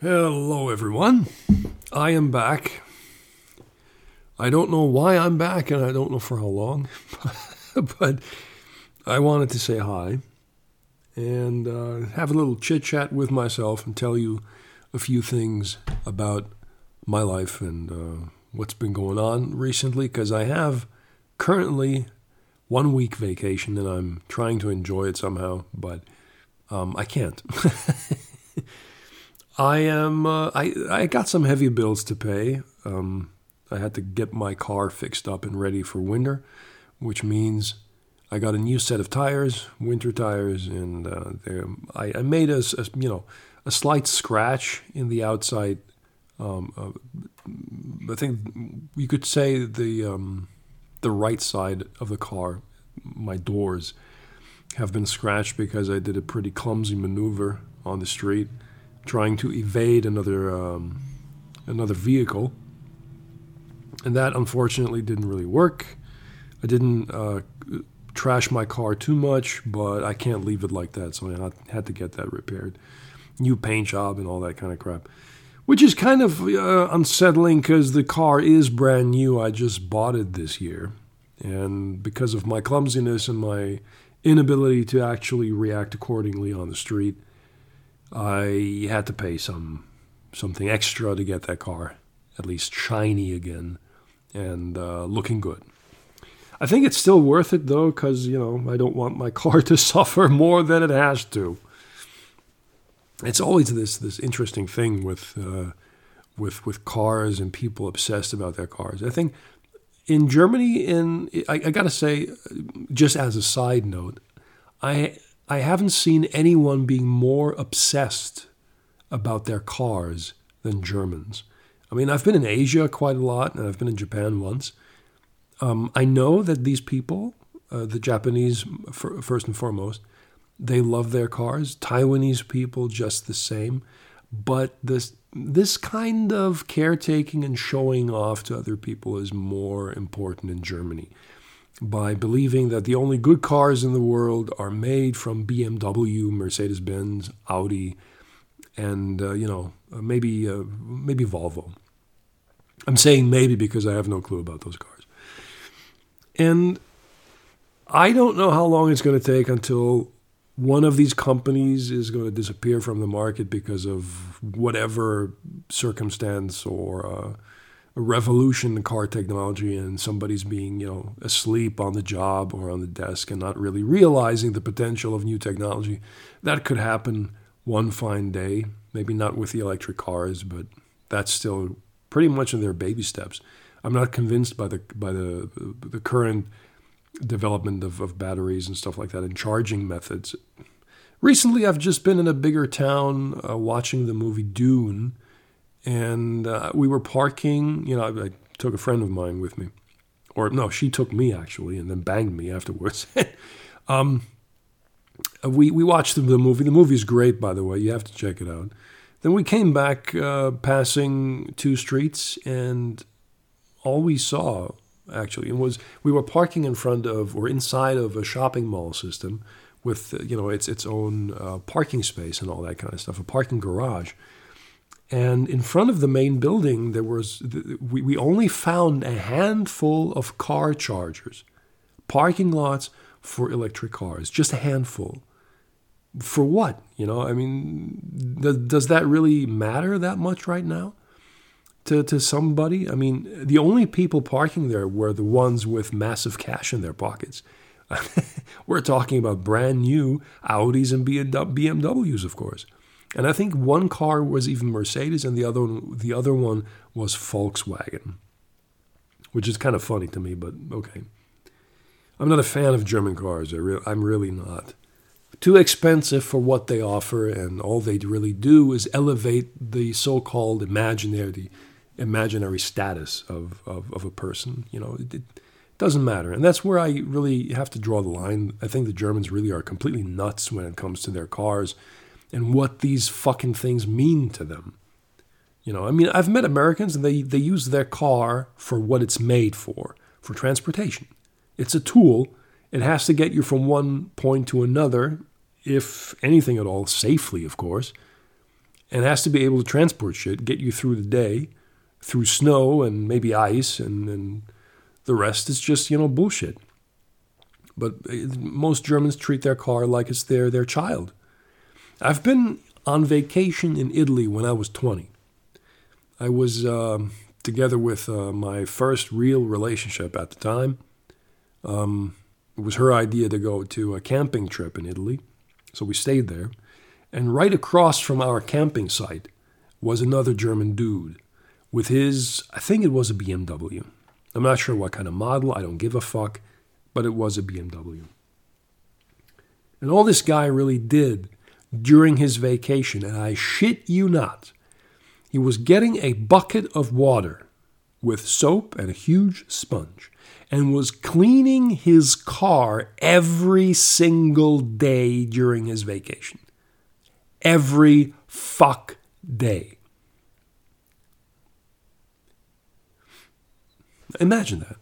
Hello, everyone. I am back. I don't know why I'm back, and I don't know for how long, but I wanted to say hi and uh, have a little chit chat with myself and tell you a few things about my life and uh, what's been going on recently because I have currently one week vacation and I'm trying to enjoy it somehow, but um, I can't. I am. Uh, I I got some heavy bills to pay. Um, I had to get my car fixed up and ready for winter, which means I got a new set of tires, winter tires, and uh, I, I, made a, a, you know a slight scratch in the outside. Um, uh, I think you could say the um, the right side of the car, my doors, have been scratched because I did a pretty clumsy maneuver on the street trying to evade another um, another vehicle, and that unfortunately didn't really work. I didn't uh, trash my car too much, but I can't leave it like that, so I had to get that repaired. New paint job and all that kind of crap, which is kind of uh, unsettling because the car is brand new. I just bought it this year, and because of my clumsiness and my inability to actually react accordingly on the street, I had to pay some something extra to get that car at least shiny again and uh, looking good. I think it's still worth it though, because you know I don't want my car to suffer more than it has to. It's always this this interesting thing with uh, with with cars and people obsessed about their cars. I think in Germany, in I, I gotta say, just as a side note, I I haven't seen anyone being more obsessed about their cars than Germans. I mean, I've been in Asia quite a lot, and I've been in Japan once. Um, I know that these people, uh, the Japanese for, first and foremost, they love their cars. Taiwanese people just the same. But this this kind of caretaking and showing off to other people is more important in Germany by believing that the only good cars in the world are made from BMW, Mercedes Benz, Audi, and uh, you know uh, maybe uh, maybe Volvo. I'm saying maybe because I have no clue about those cars. And I don't know how long it's going to take until one of these companies is going to disappear from the market because of whatever circumstance or uh, a revolution in car technology and somebody's being, you know, asleep on the job or on the desk and not really realizing the potential of new technology. That could happen one fine day, maybe not with the electric cars, but that's still pretty much in their baby steps. I'm not convinced by the by the the current development of, of batteries and stuff like that and charging methods. Recently, I've just been in a bigger town uh, watching the movie Dune and uh, we were parking. You know, I, I, took a friend of mine with me, or no, she took me actually, and then banged me afterwards. um, we we watched the, movie. the, movie. The movie's great, by the way. You have to check it out. Then we came back, uh, passing two streets, and all we saw actually was we were parking in front of or inside of a shopping mall system with you know its its own uh, parking space and all that kind of stuff, a parking garage and in front of the main building, there was we, we only found a handful of car chargers, parking lots for electric cars, just a handful. For what? You know, I mean, does that really matter that much right now to, to somebody? I mean, the only people parking there were the ones with massive cash in their pockets. We're talking about brand new Audis and BMWs, of course. And I think one car was even Mercedes, and the other one, the other one was Volkswagen, which is kind of funny to me, but okay. I'm not a fan of German cars. I re- I'm really not. Too expensive for what they offer, and all they really do is elevate the so-called imaginary, imaginary status of, of, of a person. You know, it, it doesn't matter, and that's where I really have to draw the line. I think the Germans really are completely nuts when it comes to their cars and what these fucking things mean to them. You know, I mean, I've met Americans and they, they use their car for what it's made for, for transportation. It's a tool. It has to get you from one point to another, if anything at all, safely, of course. and has to be able to transport shit, get you through the day, through snow and maybe ice, and, and the rest is just, you know, bullshit. But uh, most Germans treat their car like it's their, their child. I've been on vacation in Italy when I was 20. I was uh, together with uh, my first real relationship at the time. Um, it was her idea to go to a camping trip in Italy. So we stayed there. And right across from our camping site was another German dude with his, I think it was a BMW. I'm not sure what kind of model, I don't give a fuck, but it was a BMW. And all this guy really did during his vacation, and I shit you not, he was getting a bucket of water with soap and a huge sponge and was cleaning his car every single day during his vacation. Every fuck day. Imagine that.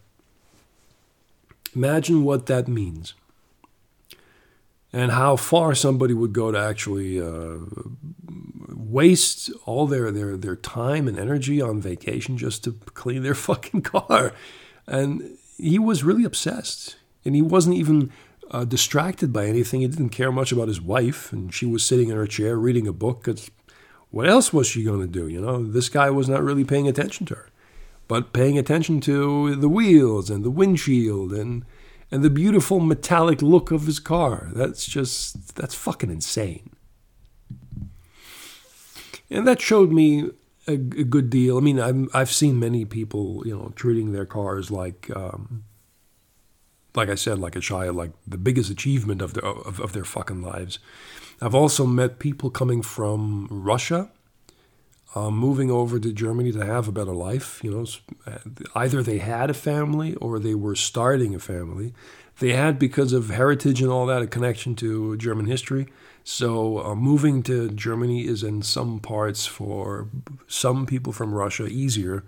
Imagine what that means. And how far somebody would go to actually uh, waste all their, their, their time and energy on vacation just to clean their fucking car. And he was really obsessed. And he wasn't even uh, distracted by anything. He didn't care much about his wife. And she was sitting in her chair reading a book. Cause what else was she going to do? You know, this guy was not really paying attention to her but paying attention to the wheels and the windshield and and the beautiful metallic look of his car. That's just that's fucking insane. And that showed me a, a good deal. I mean, I've I've seen many people, you know, treating their cars like. Um, like I said, like a child, like the biggest achievement of their of, of their fucking lives. I've also met people coming from Russia uh, moving over to Germany to have a better life. You know, either they had a family or they were starting a family. They had, because of heritage and all that, a connection to German history. So uh, moving to Germany is in some parts for some people from Russia easier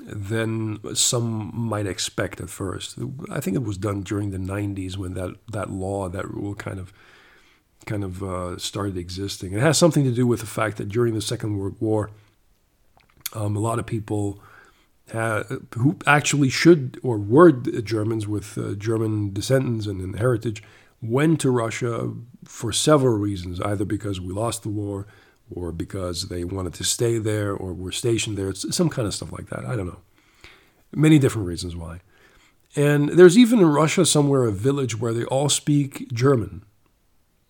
than some might expect at first. I think it was done during the 90s when that, that law, that rule kind of kind of uh, started existing. It has something to do with the fact that during the Second World War, um, a lot of people had, who actually should or were Germans with uh, German descendants and, and heritage went to Russia for several reasons, either because we lost the war or because they wanted to stay there or were stationed there. It's some kind of stuff like that. I don't know. Many different reasons why. And there's even in Russia somewhere a village where they all speak German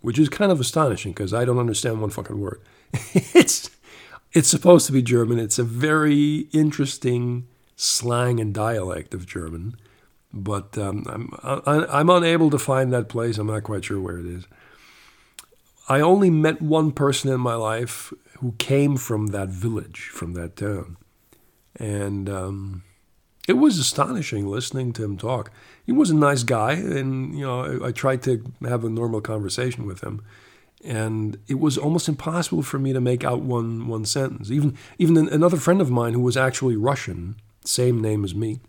which is kind of astonishing because I don't understand one fucking word. it's it's supposed to be German. It's a very interesting slang and dialect of German, but um, I'm I, I'm unable to find that place. I'm not quite sure where it is. I only met one person in my life who came from that village, from that town, and um, it was astonishing listening to him talk. He was a nice guy, and you know, I, I, tried to have a normal conversation with him, and it was almost impossible for me to make out one one sentence. Even even another friend of mine who was actually Russian, same name as me,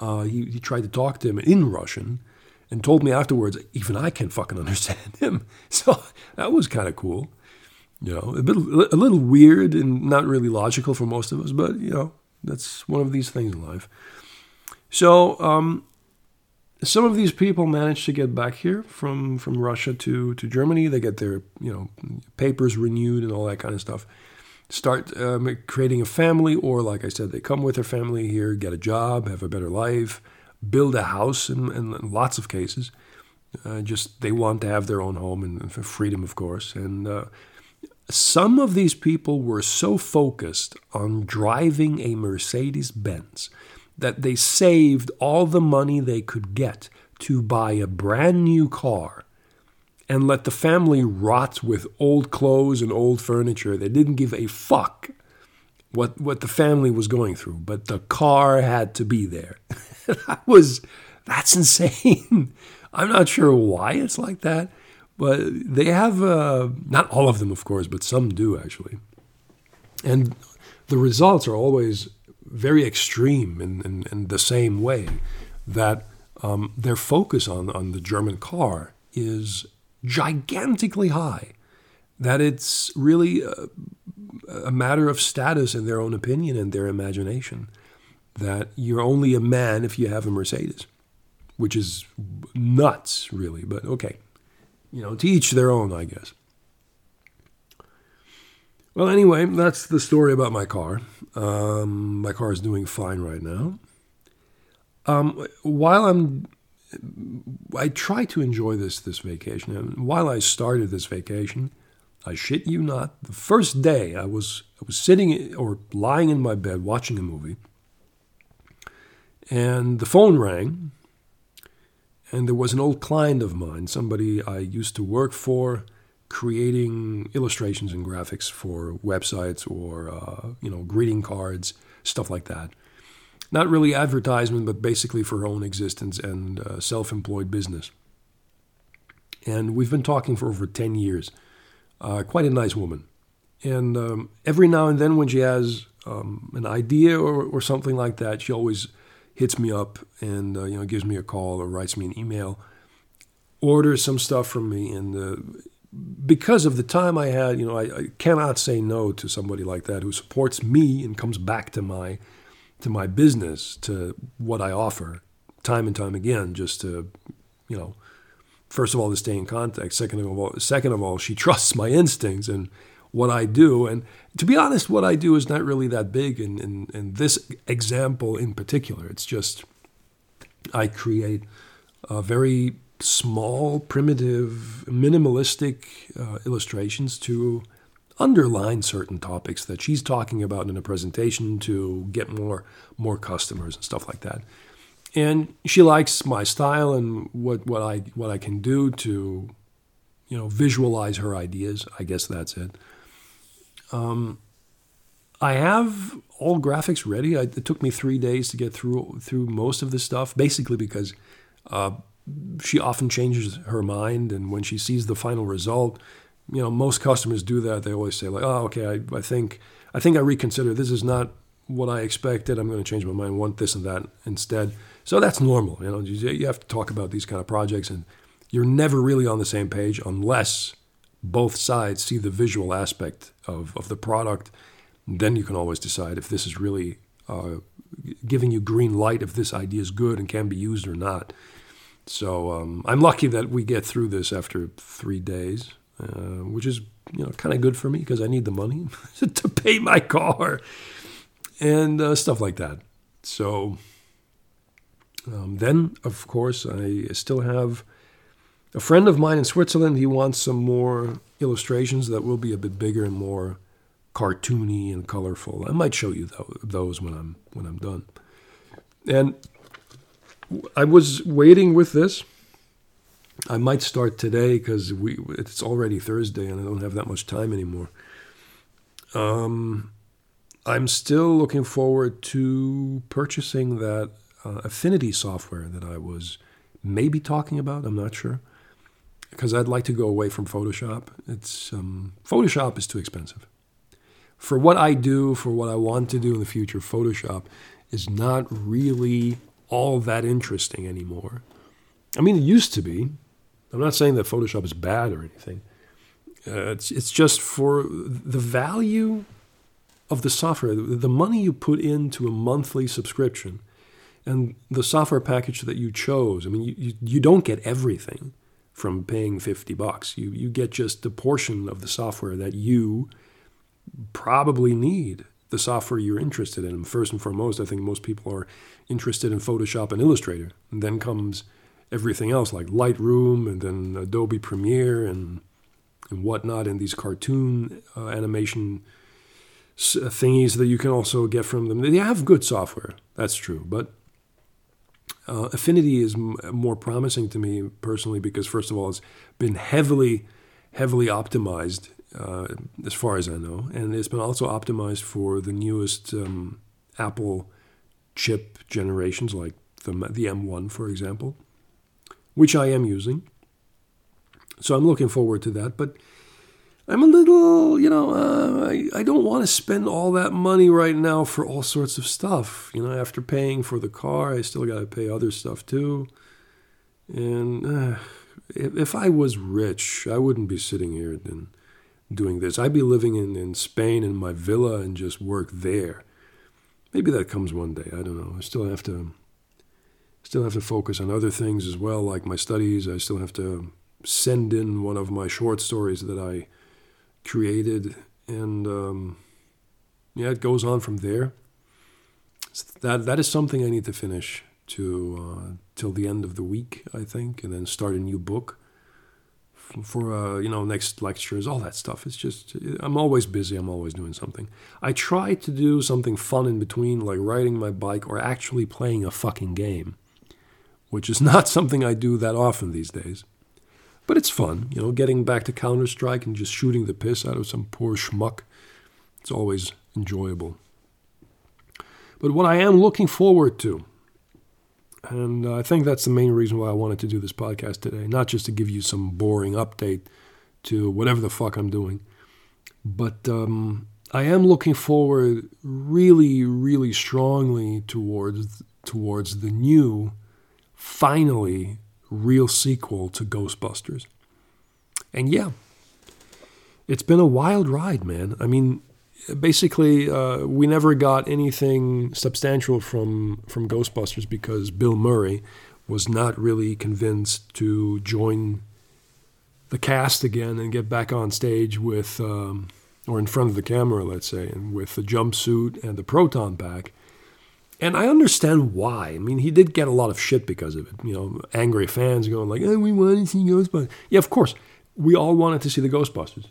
uh, he he tried to talk to him in Russian, and told me afterwards, even I can't fucking understand him. So that was kind of cool. You know, a bit a little weird and not really logical for most of us, but you know, that's one of these things in life. So um, some of these people manage to get back here from, from Russia to, to Germany. They get their you know papers renewed and all that kind of stuff. Start um, creating a family, or like I said, they come with their family here, get a job, have a better life, build a house in, in lots of cases. Uh, just they want to have their own home and freedom, of course. And uh, some of these people were so focused on driving a Mercedes Benz that they saved all the money they could get to buy a brand new car and let the family rot with old clothes and old furniture. They didn't give a fuck what what the family was going through, but the car had to be there. that was that's insane. I'm not sure why it's like that. But they have, uh, not all of them, of course, but some do actually. And the results are always very extreme in, in, in the same way that um, their focus on, on the German car is gigantically high. that it's really a, a matter of status in their own opinion and their imagination. That you're only a man if you have a Mercedes, which is nuts, really. But okay, you know, to each their own, I guess. Well, anyway, that's the story about my car. Um, my car is doing fine right now. Um, while I'm, I try to enjoy this this vacation. And while I started this vacation, I shit you not, the first day I was I was sitting or lying in my bed watching a movie, and the phone rang, and there was an old client of mine, somebody I used to work for, creating illustrations and graphics for websites or uh, you know greeting cards, stuff like that. Not really advertisement, but basically for her own existence and uh, self-employed business. And we've been talking for over ten years. Uh, quite a nice woman. And um, every now and then, when she has um, an idea or, or something like that, she always hits me up and uh, you know gives me a call or writes me an email, orders some stuff from me, and uh, because of the time I had, you know, I, I, cannot say no to somebody like that who supports me and comes back to my to my business, to what I offer, time and time again, just to you know first of all to stay in contact. Second of all, second of all, she trusts my instincts and what I do. And to be honest, what I do is not really that big in, in, in this example in particular. It's just I create a very small, primitive, minimalistic uh, illustrations to underline certain topics that she's talking about in a presentation to get more more customers and stuff like that and she likes my style and what, what I what I can do to, you know, visualize her ideas. I guess that's it. Um, I have all graphics ready. I, it took me three days to get through through most of the stuff, basically because uh, she often changes her mind, and when she sees the final result, you know, most customers do that. They always say like, "Oh, okay, I, I think I think I reconsider. This is not what I expected. I'm going to change my mind. Want this and that instead." So that's normal. You know, you have to talk about these kind of projects, and you're never really on the same page unless both sides see the visual aspect of, of the product. Then you can always decide if this is really uh, giving you green light, if this idea is good and can be used or not. So um, I'm lucky that we get through this after three days, uh, which is you know kind of good for me because I need the money to pay my car and uh, stuff like that. So um, then, of course, I still have a friend of mine in Switzerland. He wants some more illustrations that will be a bit bigger and more cartoony and colorful. I might show you those when I'm when I'm done. And I was waiting with this. I might start today because we it's already Thursday and I don't have that much time anymore. Um, I'm still looking forward to purchasing that uh, Affinity software that I was maybe talking about. I'm not sure because I'd like to go away from Photoshop. It's um, Photoshop is too expensive for what I do, for what I want to do in the future. Photoshop is not really all that interesting anymore. I mean, it used to be. I'm not saying that Photoshop is bad or anything. Uh, it's it's just for the value of the software, the money you put into a monthly subscription and the software package that you chose. I mean, you, you, you, don't get everything from paying 50 bucks. You, you get just a portion of the software that you probably need, the software you're interested in. First and foremost, I think most people are interested in Photoshop and Illustrator. And then comes everything else like Lightroom and then Adobe Premiere and, and whatnot, and these cartoon uh, animation thingies that you can also get from them. They have good software, that's true. But uh, Affinity is m- more promising to me personally because, first of all, it's been heavily, heavily optimized uh, as far as I know, and it's been also optimized for the newest um, Apple chip generations, like the the M1, for example, which I am using. So I'm looking forward to that, but I'm a little, you know, uh, I, I don't want to spend all that money right now for all sorts of stuff. You know, after paying for the car, I still got to pay other stuff too. And uh, if, if I was rich, I wouldn't be sitting here and doing this. I'd be living in, in Spain in my villa and just work there. Maybe that comes one day. I don't know. I still have to still have to focus on other things as well, like my studies. I still have to send in one of my short stories that I created, and um, yeah, it goes on from there. So that that is something I need to finish to uh, till the end of the week, I think, and then start a new book for uh, you know next lectures, all that stuff. It's just I'm always busy. I'm always doing something. I try to do something fun in between, like riding my bike or actually playing a fucking game, which is not something I do that often these days. But it's fun, you know, getting back to Counter Strike and just shooting the piss out of some poor schmuck. It's always enjoyable. But what I am looking forward to and I think that's the main reason why I wanted to do this podcast today. Not just to give you some boring update to whatever the fuck I'm doing, but um, I am looking forward really, really strongly towards towards the new, finally, real sequel to Ghostbusters. And yeah, it's been a wild ride, man. I mean, basically, uh, we never got anything substantial from from Ghostbusters because Bill Murray was not really convinced to join the cast again and get back on stage with, um, or in front of the camera, let's say, and with the jumpsuit and the proton pack. And I understand why. I mean, he did get a lot of shit because of it. You know, angry fans going like, "Oh, we want to see Ghostbusters." Yeah, of course, we all wanted to see the Ghostbusters.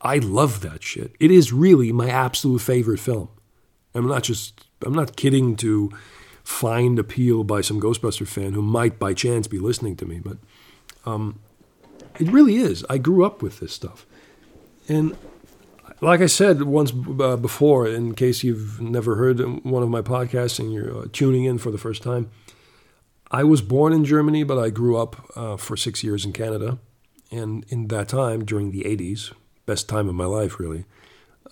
I love that shit. It is really my absolute favorite film. I'm not just I'm not kidding to find appeal by some Ghostbuster fan who might by chance be listening to me, but um, it really is. I grew up with this stuff, and like I said once uh, before, in case you've never heard one of my podcasts and you're uh, tuning in for the first time, I was born in Germany, but I grew up uh, for six years in Canada, and in that time during the '80s, best time of my life, really.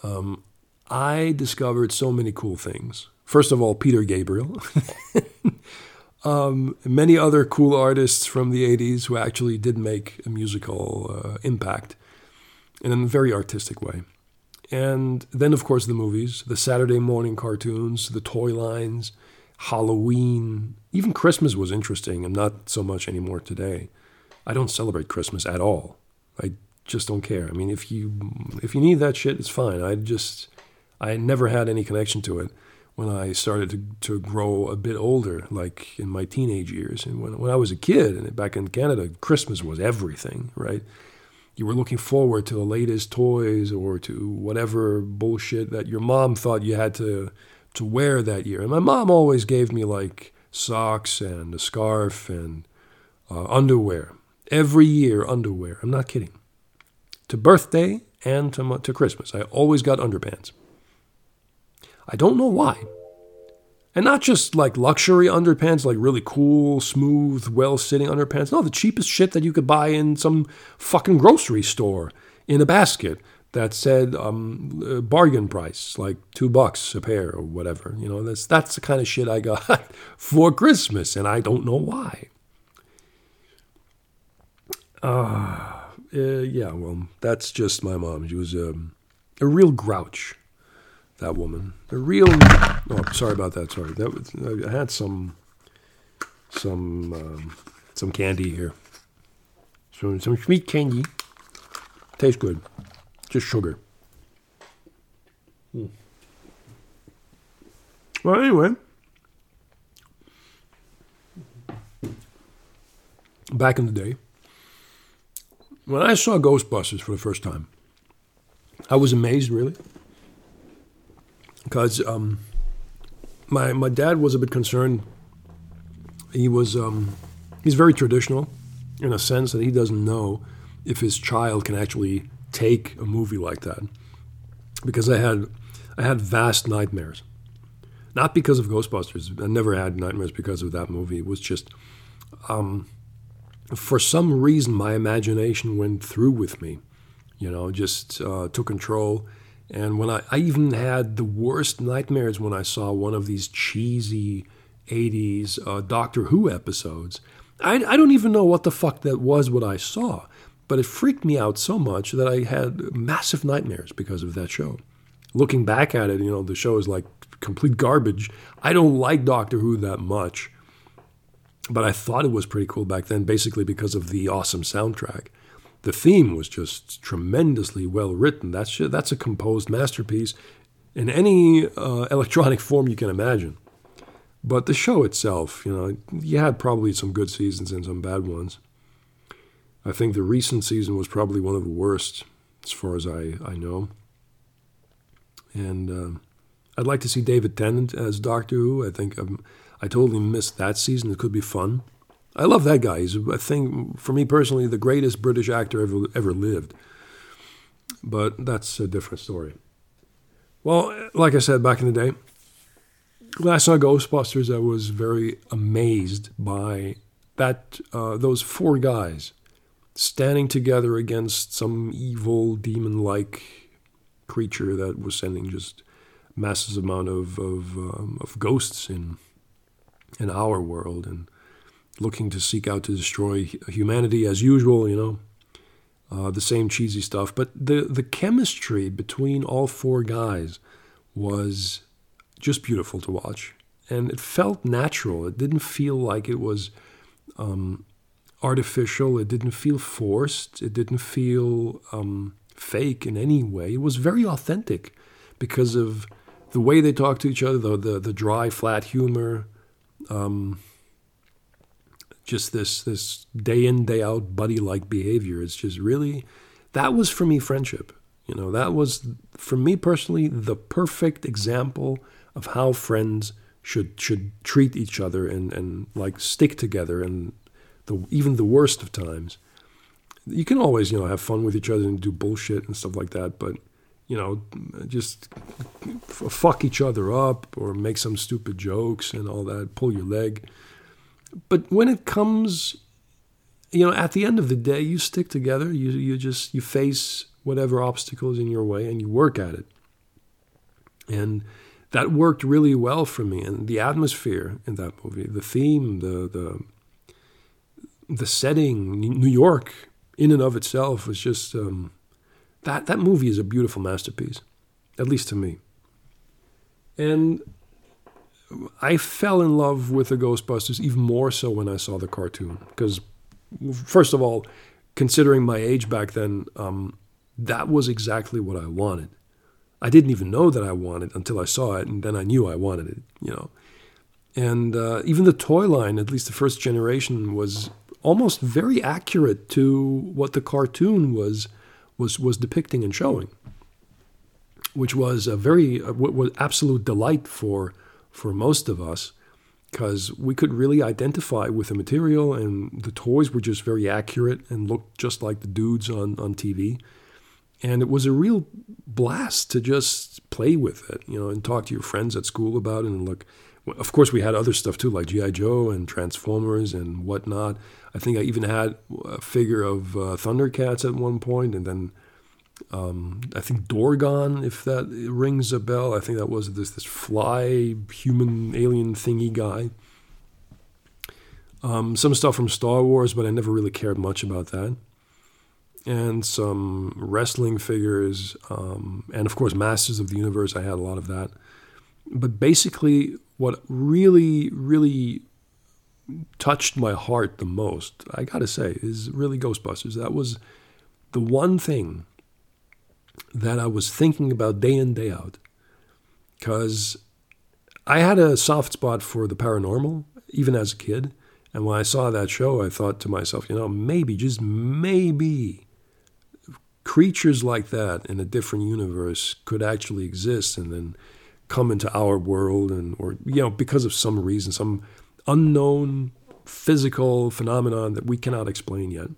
Um, I discovered so many cool things. First of all, Peter Gabriel. um, many other cool artists from the 80s who actually did make a musical uh, impact in a very artistic way. And then, of course, the movies, the Saturday morning cartoons, the toy lines, Halloween, even Christmas was interesting and not so much anymore today. I don't celebrate Christmas at all. I just don't care. I mean, if you if you need that shit, it's fine. I just I never had any connection to it when I started to, to grow a bit older, like in my teenage years. And when, when I was a kid and back in Canada, Christmas was everything, right? You were looking forward to the latest toys or to whatever bullshit that your mom thought you had to to wear that year. And my mom always gave me like socks and a scarf and uh, underwear. Every year, underwear. I'm not kidding to birthday and to, to Christmas. I always got underpants. I don't know why. And not just like luxury underpants, like really cool, smooth, well sitting underpants. No, the cheapest shit that you could buy in some fucking grocery store in a basket that said um, uh, bargain price, like two bucks a pair or whatever. You know, that's that's the kind of shit I got for Christmas, and I don't know why. Uh, uh, yeah, well, that's just my mom. She was um, a real grouch, that woman. The real. Oh, sorry about that. Sorry, that was, I had some some um, some candy here. Some some sweet candy. Tastes good. Just sugar. Hmm. Well, anyway. Back in the day, when I saw Ghostbusters for the first time, I was amazed, really, because um, my my dad was a bit concerned. He was um, he's very traditional, in a sense that he doesn't know if his child can actually take a movie like that, because I had I had vast nightmares, not because of Ghostbusters. I never had nightmares because of that movie. It was just. Um, for some reason, my imagination went through with me, you know, just uh, took control. And when I, I even had the worst nightmares when I saw one of these cheesy 80s uh, Doctor Who episodes. I, I don't even know what the fuck that was, what I saw. But it freaked me out so much that I had massive nightmares because of that show. Looking back at it, you know, the show is like complete garbage. I don't like Doctor Who that much, but I thought it was pretty cool back then, basically because of the awesome soundtrack. The theme was just tremendously well written. That's that's a composed masterpiece in any uh, electronic form you can imagine. But the show itself, you know, you had probably some good seasons and some bad ones. I think the recent season was probably one of the worst, as far as I, I know. And uh, I'd like to see David Tennant as Doctor Who. I think um, I totally missed that season. It could be fun. I love that guy. He's, I think, for me personally, the greatest British actor ever ever lived. But that's a different story. Well, like I said back in the day, I saw Ghostbusters, I was very amazed by that uh, those four guys standing together against some evil demon-like creature that was sending just massive amount of of, um, of ghosts in in our world and looking to seek out to destroy humanity as usual, you know. Uh, the same cheesy stuff, but the the chemistry between all four guys was just beautiful to watch, and it felt natural. It didn't feel like it was um, artificial. It didn't feel forced. It didn't feel um, fake in any way. It was very authentic because of the way they talk to each other, the the, the dry, flat humor, um, just this this day in day out buddy like behavior. It's just really that was for me friendship. You know, that was for me personally the perfect example of how friends should should treat each other and and like stick together and the even the worst of times. You can always you know have fun with each other and do bullshit and stuff like that, but you know, just fuck each other up or make some stupid jokes and all that, pull your leg. But when it comes, you know, at the end of the day, you stick together. You you just you face whatever obstacles in your way and you work at it. And that worked really well for me. And the atmosphere in that movie, the theme, the the the setting, New York, in and of itself, was just. Um, that that movie is a beautiful masterpiece, at least to me. And I fell in love with the Ghostbusters even more so when I saw the cartoon because, first of all, considering my age back then, um, that was exactly what I wanted. I didn't even know that I wanted until I saw it, and then I knew I wanted it. You know, and uh, even the toy line, at least the first generation, was almost very accurate to what the cartoon was was was depicting and showing, which was a very was absolute delight for for most of us because we could really identify with the material and the toys were just very accurate and looked just like the dudes on on TV. And it was a real blast to just play with it, you know, and talk to your friends at school about it and look. Of course, we had other stuff too, like GI Joe and Transformers and whatnot. I think I even had a figure of uh, Thundercats at one point, and then um, I think Dorgon, if that rings a bell. I think that was this this fly human alien thingy guy. Um, some stuff from Star Wars, but I never really cared much about that. And some wrestling figures, um, and of course, Masters of the Universe. I had a lot of that. But basically, what really, really touched my heart the most, I gotta say, is really Ghostbusters. That was the one thing that I was thinking about day in, day out. Because I had a soft spot for the paranormal, even as a kid. And when I saw that show, I thought to myself, you know, maybe, just maybe, creatures like that in a different universe could actually exist and then come into our world and or you know because of some reason some unknown physical phenomenon that we cannot explain yet.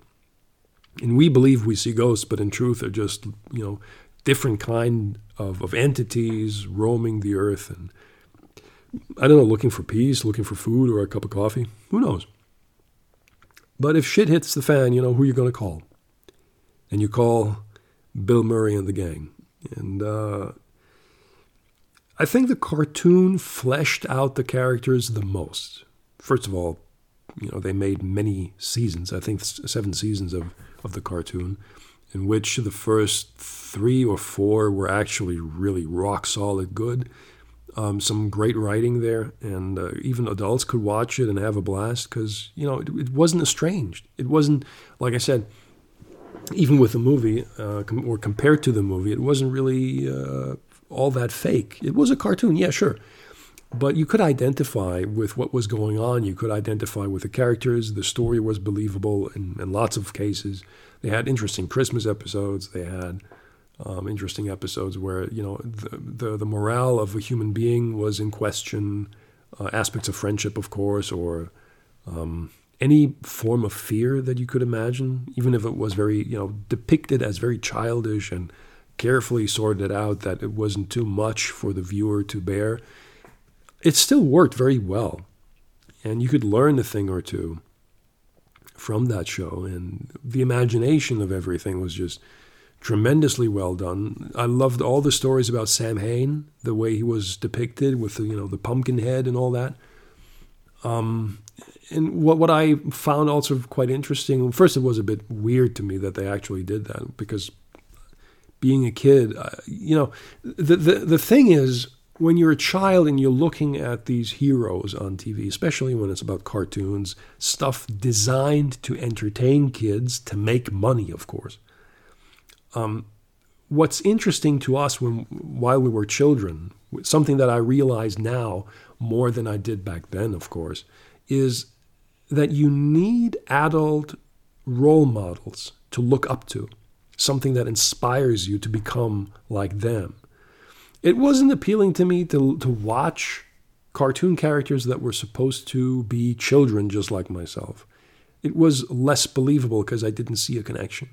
And we believe we see ghosts, but in truth they're just, you know, different kind of, of entities roaming the earth and I don't know, looking for peace, looking for food or a cup of coffee. Who knows? But if shit hits the fan, you know who you're going to call. And you call Bill Murray and the gang. And uh, I think the cartoon fleshed out the characters the most first of all, you know, they made many seasons. I think seven seasons of of the cartoon, in which the first three or four were actually really rock solid good. Um, some great writing there, and uh, even adults could watch it and have a blast because you know it, it, wasn't estranged. It wasn't like I said, even with the movie uh, com- or compared to the movie, it wasn't really uh, all that fake. It was a cartoon, yeah, sure, but you could identify with what was going on. You could identify with the characters. The story was believable in, in lots of cases. They had interesting Christmas episodes. They had um, interesting episodes where you know the, the, the morale of a human being was in question. Uh, aspects of friendship, of course, or um, any form of fear that you could imagine, even if it was very you know depicted as very childish and carefully sorted out that it wasn't too much for the viewer to bear. It still worked very well, and you could learn a thing or two from that show, and the imagination of everything was just tremendously well done. I loved all the stories about Samhain, the way he was depicted with the, you know the pumpkin head and all that. Um, and what what I found also quite interesting. First, it was a bit weird to me that they actually did that because being a kid, uh, you know, the, the the thing is when you're a child and you're looking at these heroes on TV, especially when it's about cartoons, stuff designed to entertain kids to make money, of course. Um, what's interesting to us when while we were children, something that I realize now more than I did back then, of course, is that you need adult role models to look up to, something that inspires you to become like them. It wasn't appealing to me to, to watch cartoon characters that were supposed to be children just like myself. It was less believable because I didn't see a connection.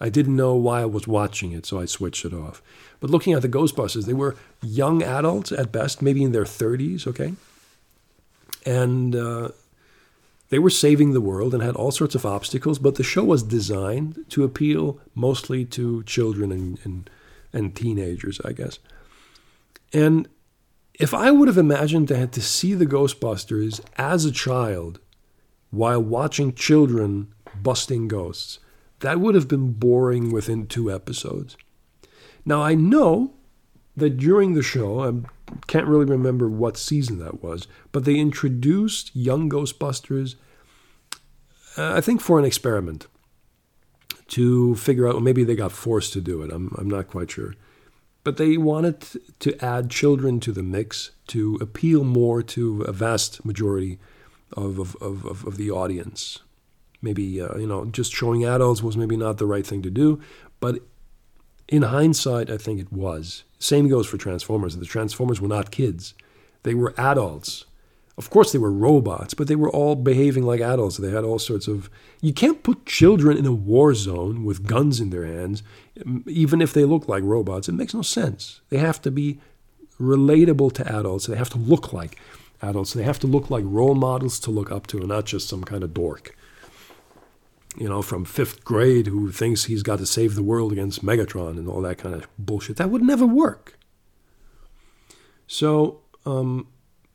I didn't know why I was watching it, so I switched it off. But looking at the Ghostbusters, they were young adults at best, maybe in their 30s, okay? And uh, they were saving the world and had all sorts of obstacles, but the show was designed to appeal mostly to children and, and, and teenagers, I guess. And if I would have imagined to have to see the Ghostbusters as a child while watching children busting ghosts, that would have been boring within two episodes. Now, I know that during the show, I can't really remember what season that was, but they introduced young Ghostbusters, uh, I think for an experiment to figure out, well, maybe they got forced to do it. I'm, I'm not quite sure. But they wanted to add children to the mix to appeal more to a vast majority of, of, of, of the audience. Maybe, uh, you know, just showing adults was maybe not the right thing to do, but in hindsight, I think it was. Same goes for Transformers. The Transformers were not kids, they were adults. Of course, they were robots, but they were all behaving like adults. They had all sorts of. You can't put children in a war zone with guns in their hands, even if they look like robots. It makes no sense. They have to be relatable to adults. They have to look like adults. They have to look like role models to look up to, and not just some kind of dork you know, from fifth grade who thinks he's got to save the world against Megatron and all that kind of bullshit. That would never work. So, um,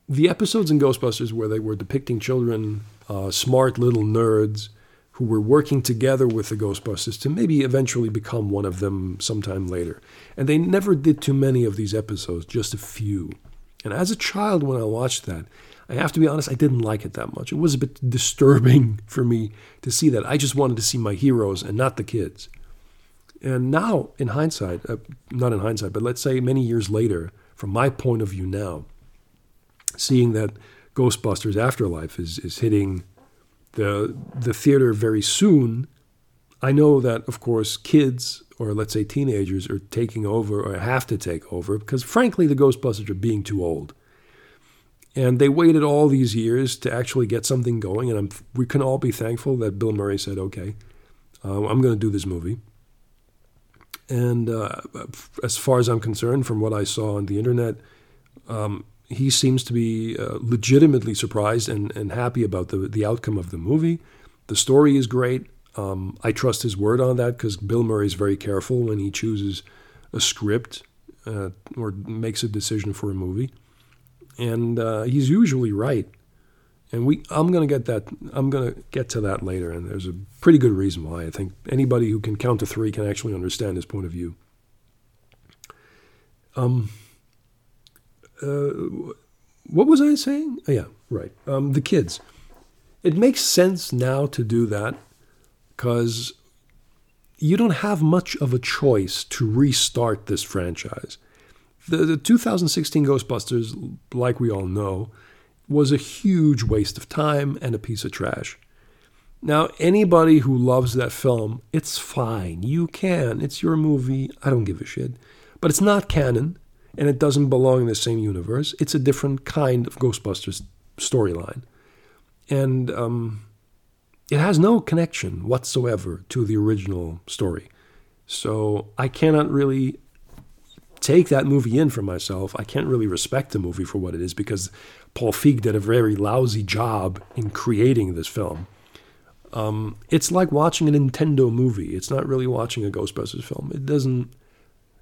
the episodes in Ghostbusters where they were depicting children, uh, smart little nerds, who were working together with the Ghostbusters to maybe eventually become one of them sometime later. And they never did too many of these episodes, just a few. And as a child, when I watched that, I have to be honest, I didn't like it that much. It was a bit disturbing for me to see that. I just wanted to see my heroes and not the kids. And now, in hindsight, uh, not in hindsight, but let's say many years later, from my point of view now, seeing that Ghostbusters Afterlife is, is hitting the, the theater very soon, I know that, of course, kids or let's say teenagers are taking over or have to take over because, frankly, the Ghostbusters are being too old. And they waited all these years to actually get something going. And I'm, we can all be thankful that Bill Murray said, okay, uh, I'm going to do this movie. And uh, as far as I'm concerned, from what I saw on the internet, um, he seems to be uh, legitimately surprised and, and happy about the, the outcome of the movie. The story is great. Um, I trust his word on that because Bill Murray is very careful when he chooses a script uh, or makes a decision for a movie and uh, he's usually right. And we, I'm going to get that. I'm to get to that later, and there's a pretty good reason why. I think anybody who can count to three can actually understand his point of view. Um, uh, what was I saying? Oh, yeah, right. Um, the kids. It makes sense now to do that because you don't have much of a choice to restart this franchise. The, the 2016 Ghostbusters, like we all know, was a huge waste of time and a piece of trash. Now, anybody who loves that film, it's fine. You can. It's your movie. I don't give a shit. But it's not canon, and it doesn't belong in the same universe. It's a different kind of Ghostbusters storyline. And um, it has no connection whatsoever to the original story. So I cannot really take that movie in for myself. I can't really respect the movie for what it is because Paul Feig did a very lousy job in creating this film. Um, it's like watching a Nintendo movie. It's not really watching a Ghostbusters film. It doesn't.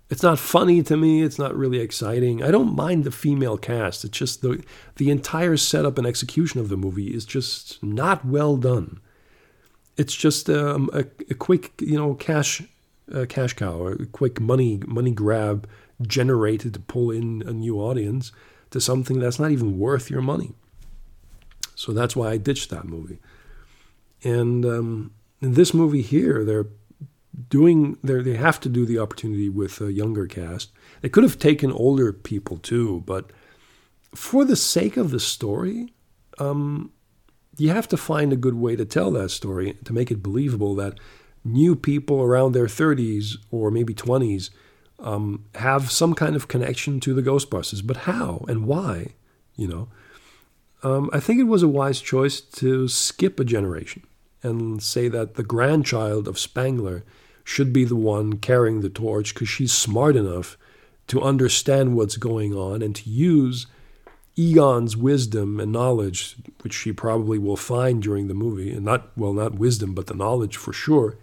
It's not funny to me. It's not really exciting. I don't mind the female cast. It's just the the entire setup and execution of the movie is just not well done. It's just um, a, a quick, you know, cash uh, cash cow, a quick money money grab generated to pull in a new audience to something that's not even worth your money. So that's why I ditched that movie. And um, in this movie here, they're doing they they have to do the opportunity with a younger cast. They could have taken older people too, but for the sake of the story, um, you have to find a good way to tell that story to make it believable that new people around their 30s or maybe 20s um, have some kind of connection to the Ghostbusters. But how and why? You know, um, I think it was a wise choice to skip a generation and say that the grandchild of Spengler should be the one carrying the torch because she's smart enough to understand what's going on and to use Egon's wisdom and knowledge, which she probably will find during the movie, and not well, not wisdom, but the knowledge for sure,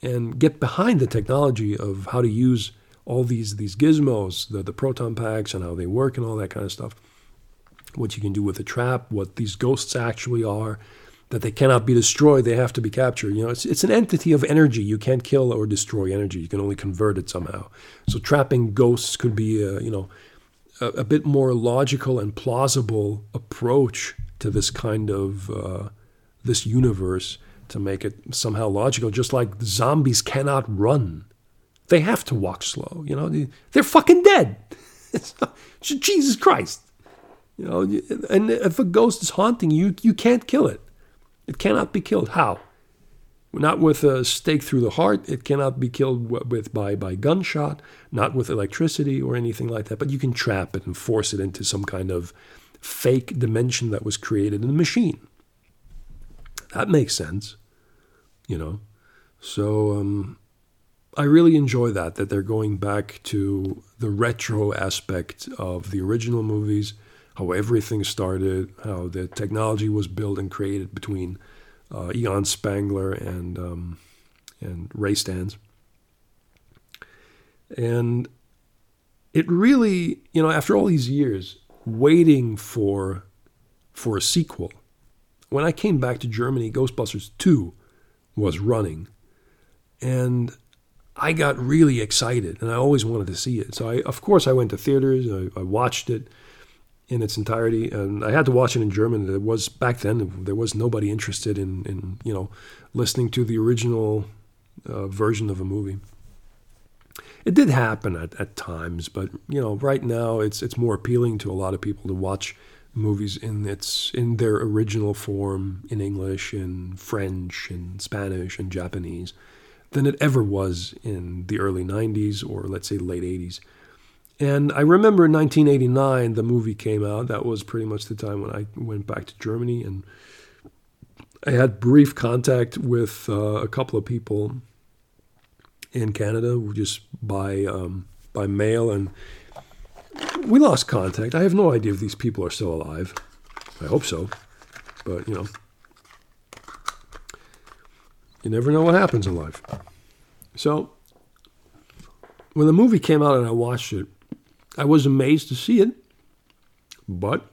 and get behind the technology of how to use all these these gizmos, the, the proton packs and how they work and all that kind of stuff. What you can do with a trap, what these ghosts actually are, that they cannot be destroyed, they have to be captured. You know, it's it's an entity of energy. You can't kill or destroy energy. You can only convert it somehow. So trapping ghosts could be, a, you know, a, a bit more logical and plausible approach to this kind of uh, this universe to make it somehow logical. Just like zombies cannot run they have to walk slow. You know, they're fucking dead. Jesus Christ. You know, and if a ghost is haunting you, you can't kill it. It cannot be killed. How? Not with a stake through the heart. It cannot be killed with by by gunshot. Not with electricity or anything like that. But you can trap it and force it into some kind of fake dimension that was created in the machine. That makes sense. You know. So um, I really enjoy that that they're going back to the retro aspect of the original movies, how everything started, how the technology was built and created between uh, Egon Spengler and um, and Ray Stantz. and it really, you know, after all these years waiting for for a sequel, when I came back to Germany, Ghostbusters two was running, and I got really excited and I always wanted to see it. So I, of course, I went to theaters. I, I, watched it in its entirety, and I had to watch it in German. There was back then there was nobody interested in, in you know listening to the original uh, version of a movie. It did happen at, at times, but you know, right now it's it's more appealing to a lot of people to watch movies in its in their original form in English, in French, in Spanish, and Japanese than it ever was in the early 90s or let's say late 80s. And I remember in 1989, the movie came out. That was pretty much the time when I went back to Germany. And I had brief contact with uh, a couple of people in Canada just by, um, by mail. And we lost contact. I have no idea if these people are still alive. I hope so. But, you know, you never know what happens in life. So, when the movie came out and I watched it, I was amazed to see it. But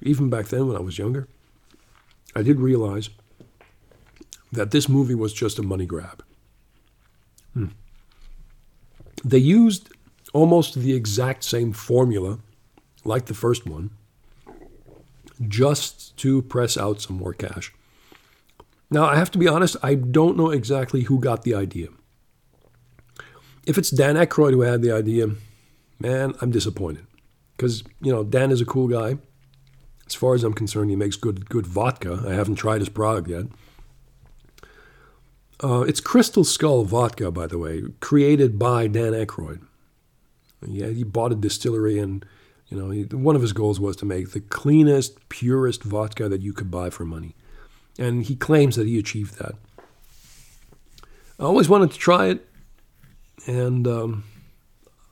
even back then, when I was younger, I did realize that this movie was just a money grab. Hmm. They used almost the exact same formula like the first one, just to press out some more cash. Now, I have to be honest, I don't know exactly who got the idea. If it's Dan Aykroyd who had the idea, man, I'm disappointed. Because, you know, Dan is a cool guy. As far as I'm concerned, he makes good good vodka. I haven't tried his product yet. Uh, it's Crystal Skull vodka, by the way, created by Dan Aykroyd. Yeah, he bought a distillery, and you know, he, one of his goals was to make the cleanest, purest vodka that you could buy for money, and he claims that he achieved that. I always wanted to try it, and um,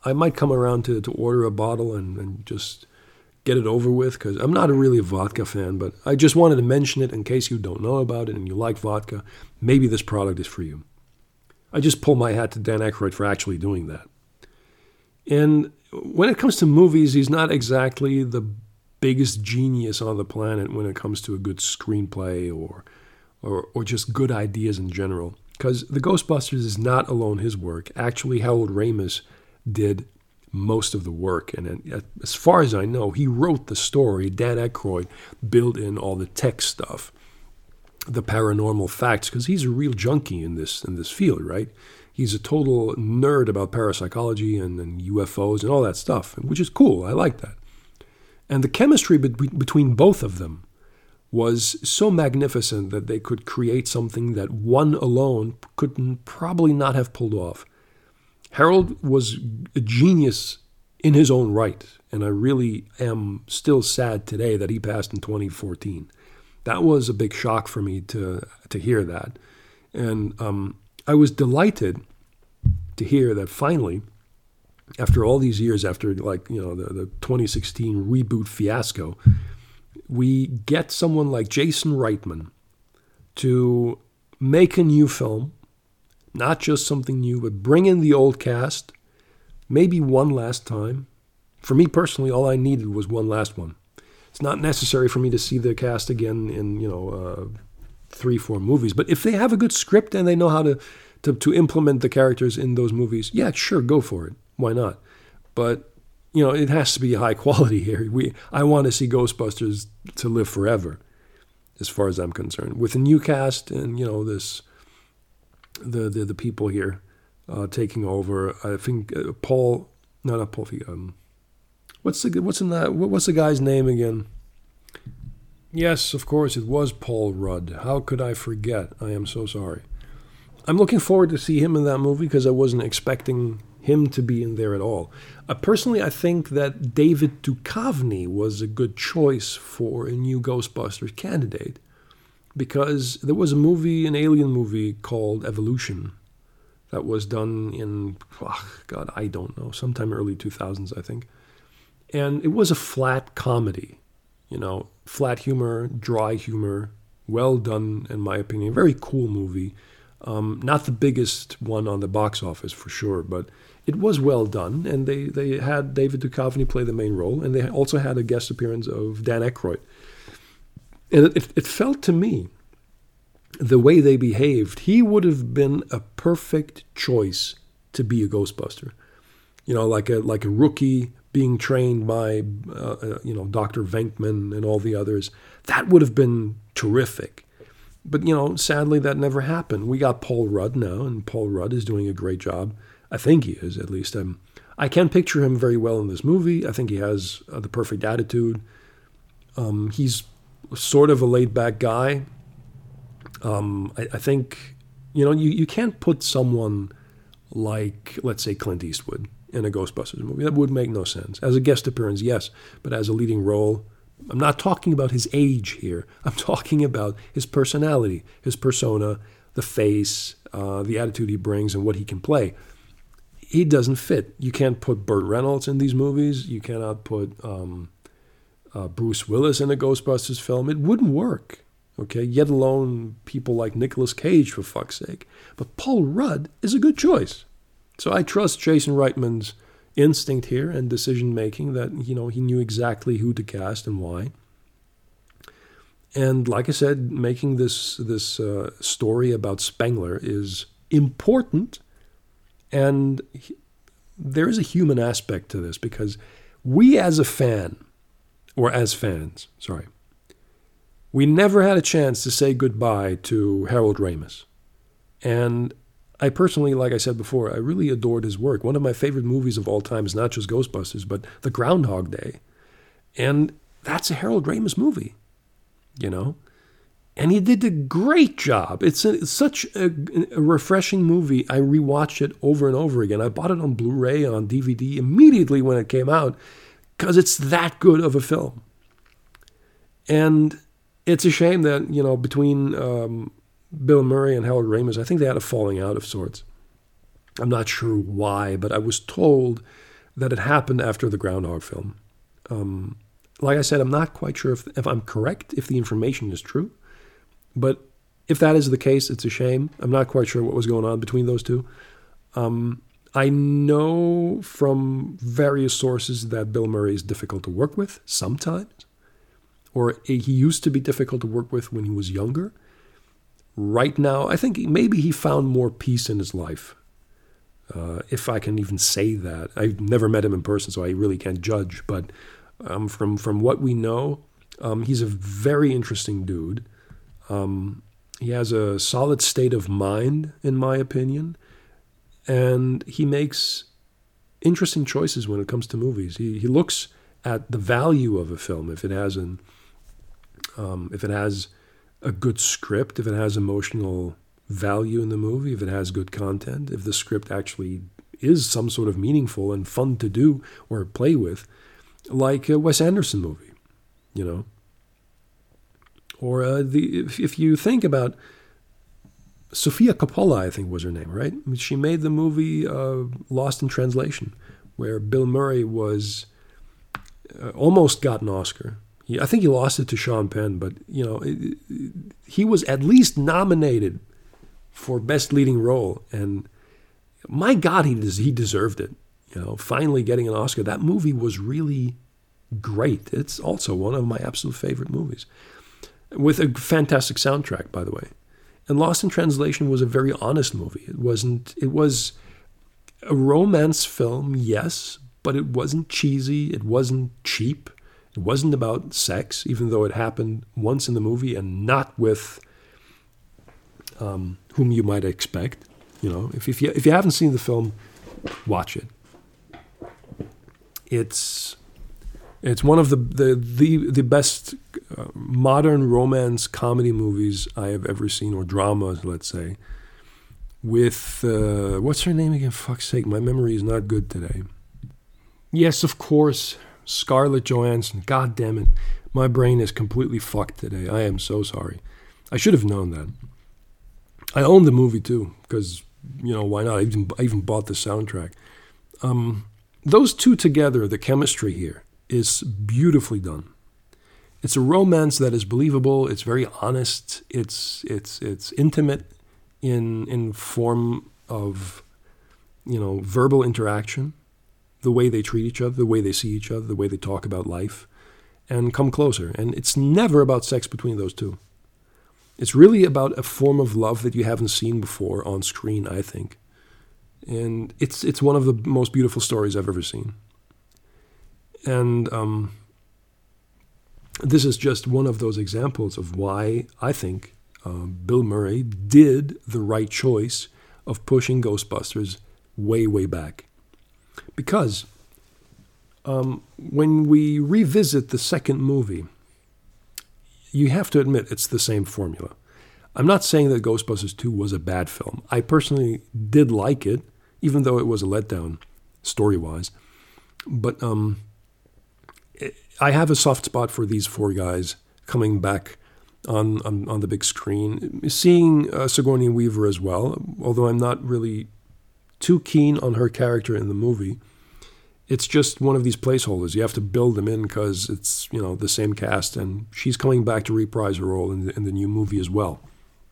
I might come around to, to order a bottle and, and just get it over with because I'm not a really a vodka fan, but I just wanted to mention it in case you don't know about it and you like vodka. Maybe this product is for you. I just pull my hat to Dan Aykroyd for actually doing that. And when it comes to movies, he's not exactly the biggest genius on the planet when it comes to a good screenplay or or, or just good ideas in general. Because The Ghostbusters is not alone his work. Actually, Harold Ramis did most of the work. And uh, as far as I know, he wrote the story. Dan Aykroyd built in all the tech stuff, the paranormal facts, because he's a real junkie in this in this field, right? He's a total nerd about parapsychology and, and UFOs and all that stuff, which is cool. I like that. And the chemistry be- between both of them was so magnificent that they could create something that one alone could probably not have pulled off. Harold was a genius in his own right, and I really am still sad today that he passed in 2014. That was a big shock for me to to hear that, and um, I was delighted to hear that finally, after all these years, after like you know the, the 2016 reboot fiasco, we get someone like Jason Reitman to make a new film not just something new, but bring in the old cast, maybe one last time. For me personally, all I needed was one last one. It's not necessary for me to see the cast again in you know uh, three, four movies. But if they have a good script and they know how to, to to implement the characters in those movies, yeah, sure, go for it. Why not? But you know, it has to be high quality here. We I want to see Ghostbusters to live forever, as far as I'm concerned. With a new cast and you know this the the, the people here uh, taking over. I think uh, Paul, no, not Paul. Um, what's the what's in that? What's the guy's name again? Yes, of course, it was Paul Rudd. How could I forget? I am so sorry. I'm looking forward to see him in that movie because I wasn't expecting him to be in there at all. Uh, personally, I think that David Duchovny was a good choice for a new Ghostbusters candidate because there was a movie, an alien movie called Evolution, that was done in, oh, God, I don't know, sometime early 2000s, I think. And it was a flat comedy, you know, flat humor, dry humor, well done, in my opinion. Very cool movie. Um, not the biggest one on the box office for sure, but it was well done. And they, they had David Duchovny play the main role, and they also had a guest appearance of Dan Aykroyd. And it, it felt to me, the way they behaved, he would have been a perfect choice to be a Ghostbuster. You know, like a like a rookie being trained by uh, uh you know Dr. Venkman and all the others. That would have been terrific. But you know, sadly, that never happened. We got Paul Rudd now, and Paul Rudd is doing a great job. I think he is, at least. Um, I can picture him very well in this movie. I think he has uh, the perfect attitude. Um, he's sort of a laid back guy. Um, I, I, think, you know, you, you can't put someone like, let's say, Clint Eastwood in a Ghostbusters movie. That would make no sense. As a guest appearance, yes, but as a leading role, I'm not talking about his age here. I'm talking about his personality, his persona, the face, uh, the attitude he brings, and what he can play. He doesn't fit. You can't put Burt Reynolds in these movies. You cannot put um, uh, Bruce Willis in a Ghostbusters film. It wouldn't work. Okay, yet alone people like Nicolas Cage, for fuck's sake. But Paul Rudd is a good choice. So I trust Jason Reitman's instinct here and decision making that, you know, he knew exactly who to cast and why. And like I said, making this this uh, story about Spengler is important, and he, there is a human aspect to this because we, as a fan, or as fans, sorry, we never had a chance to say goodbye to Harold Ramis, and I personally, like I said before, I really adored his work. One of my favorite movies of all time is not just Ghostbusters, but The Groundhog Day. And that's a Harold Ramis movie, you know? And he did a great job. It's, a, it's such a, a, refreshing movie. I rewatched it over and over again. I bought it on Blu ray, on DVD immediately when it came out because it's that good of a film. And it's a shame that, you know, between um, Bill Murray and Harold Ramis, I think they had a falling out of sorts. I'm not sure why, but I was told that it happened after the Groundhog film. Um, like I said, I'm not quite sure if, if I'm correct, if the information is true. But if that is the case, it's a shame. I'm not quite sure what was going on between those two. Um, I know from various sources that Bill Murray is difficult to work with sometimes, or he used to be difficult to work with when he was younger right now, I think maybe he found more peace in his life. Uh, if I can even say that, I've never met him in person, so I really can't judge. But um, from from what we know, um, he's a very interesting dude. Um, he has a solid state of mind, in my opinion, and he makes interesting choices when it comes to movies. He he looks at the value of a film if it has an um, if it has a good script, if it has emotional value in the movie, if it has good content, if the script actually is some sort of meaningful and fun to do or play with, like a Wes Anderson movie, you know. Or uh, the if, if you think about Sofia Coppola, I think was her name, right? She made the movie uh, Lost in Translation, where Bill Murray was uh, almost got an Oscar I think he lost it to Sean Penn, but you know, it, it, he was at least nominated for best leading role, and my God, he des- he deserved it. You know, finally getting an Oscar. That movie was really great. It's also one of my absolute favorite movies, with a fantastic soundtrack, by the way. And Lost in Translation was a very honest movie. It wasn't. It was a romance film, yes, but it wasn't cheesy. It wasn't cheap it wasn't about sex, even though it happened once in the movie and not with um, whom you might expect. You know, if, if, you, if you haven't seen the film, watch it. It's it's one of the the the, the best uh, modern romance comedy movies I have ever seen, or dramas, let's say. With uh, what's her name again? Fuck's sake, my memory is not good today. Yes, of course, Scarlett Johansson. God damn it. My brain is completely fucked today. I am so sorry. I should have known that. I own the movie too, because, you know, why not? I even, I even bought the soundtrack. Um, those two together, the chemistry here is beautifully done. It's a romance that is believable. It's very honest. It's it's it's intimate in in form of you know verbal interaction the way they treat each other, the way they see each other, the way they talk about life, and come closer. And it's never about sex between those two. It's really about a form of love that you haven't seen before on screen, I think. And it's it's one of the most beautiful stories I've ever seen. And um, this is just one of those examples of why I think uh, Bill Murray did the right choice of pushing Ghostbusters way, way back. Because um, when we revisit the second movie, you have to admit it's the same formula. I'm not saying that Ghostbusters 2 was a bad film. I personally did like it, even though it was a letdown story wise. But um, I have a soft spot for these four guys coming back on, on, on the big screen. Seeing uh, Sigourney Weaver as well, although I'm not really too keen on her character in the movie it's just one of these placeholders. You have to build them in because it's you know the same cast, and she's coming back to reprise her role in the, in the new movie as well,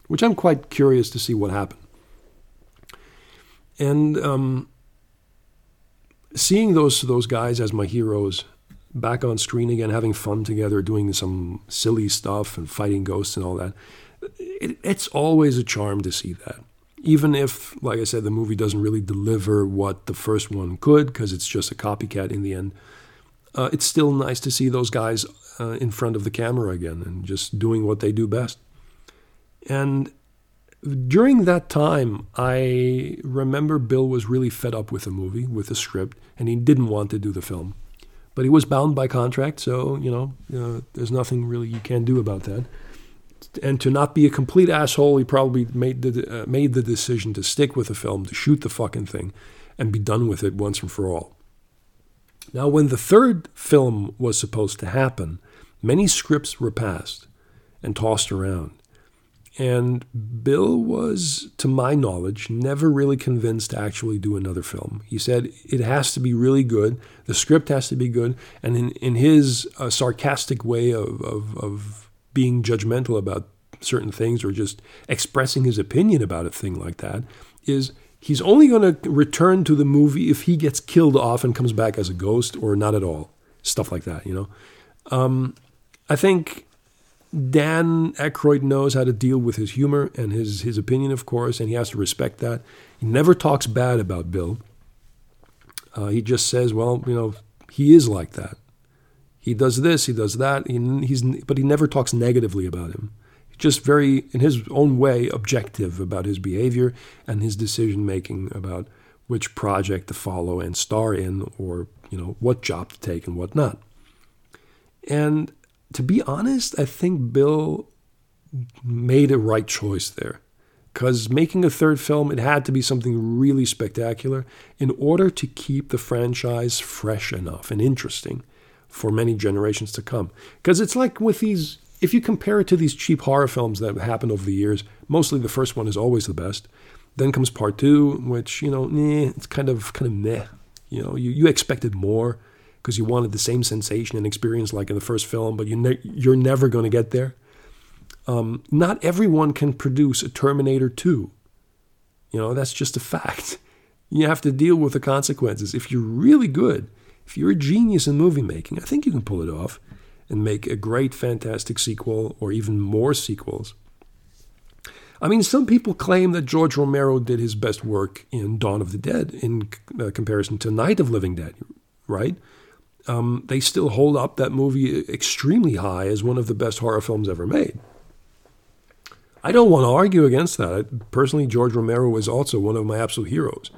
which I'm quite curious to see what happened. And um, seeing those those guys as my heroes back on screen again, having fun together, doing some silly stuff and fighting ghosts and all that. It, it's always a charm to see that. Even if, like I said, the movie doesn't really deliver what the first one could, because it's just a copycat in the end, uh, it's still nice to see those guys uh, in front of the camera again and just doing what they do best. And during that time, I remember Bill was really fed up with the movie, with the script, and he didn't want to do the film. But he was bound by contract, so, you know, uh, there's nothing really you can do about that. And to not be a complete asshole, he probably made the, uh, made the decision to stick with the film, to shoot the fucking thing, and be done with it once and for all. Now, when the third film was supposed to happen, many scripts were passed and tossed around. And Bill was, to my knowledge, never really convinced to actually do another film. He said it has to be really good, the script has to be good, and in, in his uh, sarcastic way of, of, of being judgmental about certain things or just expressing his opinion about a thing like that, is he's only going to return to the movie if he gets killed off and comes back as a ghost or not at all. Stuff like that, you know? Um, I think Dan Aykroyd knows how to deal with his humor and his, his opinion, of course, and he has to respect that. He never talks bad about Bill. Uh, he just says, well, you know, he is like that. He does this, he does that, he, he's, but he never talks negatively about him. He's just very, in his own way, objective about his behavior and his decision making about which project to follow and star in, or you know what job to take and what not. And to be honest, I think Bill made a right choice there. Because making a third film, it had to be something really spectacular in order to keep the franchise fresh enough and interesting for many generations to come. Because it's like with these, if you compare it to these cheap horror films that have happened over the years, mostly the first one is always the best. Then comes part two, which, you know, eh, it's kind of, kind of meh. You know, you, you expected more because you wanted the same sensation and experience like in the first film, but you ne- you're never going to get there. Um, not everyone can produce a Terminator 2. You know, that's just a fact. You have to deal with the consequences. If you're really good, if you're a genius in movie making, I think you can pull it off and make a great, fantastic sequel or even more sequels. I mean, some people claim that George Romero did his best work in Dawn of the Dead in uh, comparison to Night of Living Dead, right? Um, they still hold up that movie extremely high as one of the best horror films ever made. I don't want to argue against that. I, personally, George Romero was also one of my absolute heroes,